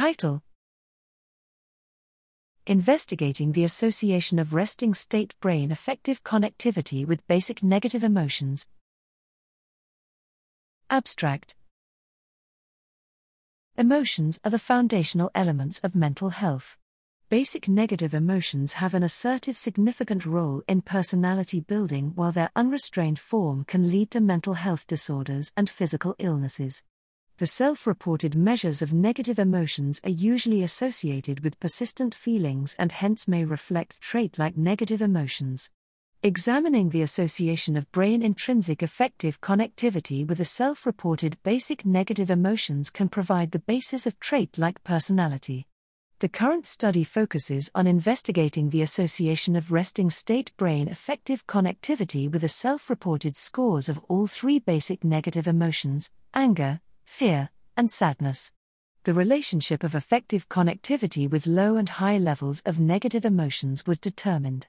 Title Investigating the association of resting state brain Effective connectivity with basic negative emotions. Abstract Emotions are the foundational elements of mental health. Basic negative emotions have an assertive, significant role in personality building, while their unrestrained form can lead to mental health disorders and physical illnesses. The self reported measures of negative emotions are usually associated with persistent feelings and hence may reflect trait like negative emotions. Examining the association of brain intrinsic effective connectivity with the self reported basic negative emotions can provide the basis of trait like personality. The current study focuses on investigating the association of resting state brain effective connectivity with the self reported scores of all three basic negative emotions anger, fear, and sadness. The relationship of effective connectivity with low and high levels of negative emotions was determined.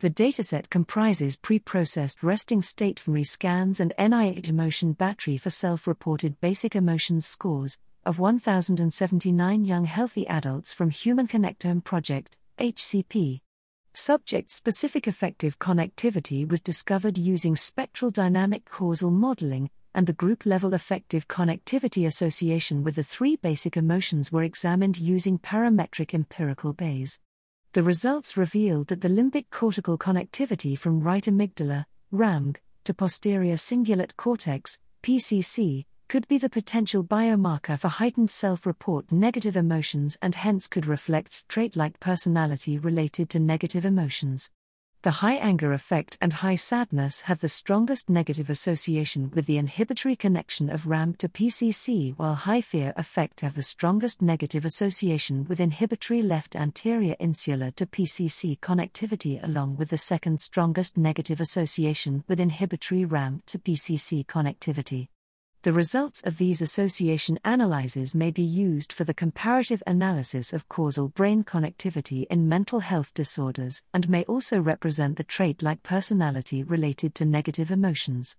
The dataset comprises pre processed resting state fMRI scans and NIH emotion battery for self reported basic emotions scores of 1,079 young healthy adults from Human Connectome Project, HCP. Subject specific effective connectivity was discovered using spectral dynamic causal modeling and the group level effective connectivity association with the three basic emotions were examined using parametric empirical Bayes. The results revealed that the limbic cortical connectivity from right amygdala, RAMG, to posterior cingulate cortex, PCC, could be the potential biomarker for heightened self report negative emotions and hence could reflect trait like personality related to negative emotions. The high anger effect and high sadness have the strongest negative association with the inhibitory connection of RAM to PCC, while high fear effect have the strongest negative association with inhibitory left anterior insula to PCC connectivity, along with the second strongest negative association with inhibitory RAM to PCC connectivity. The results of these association analyses may be used for the comparative analysis of causal brain connectivity in mental health disorders and may also represent the trait like personality related to negative emotions.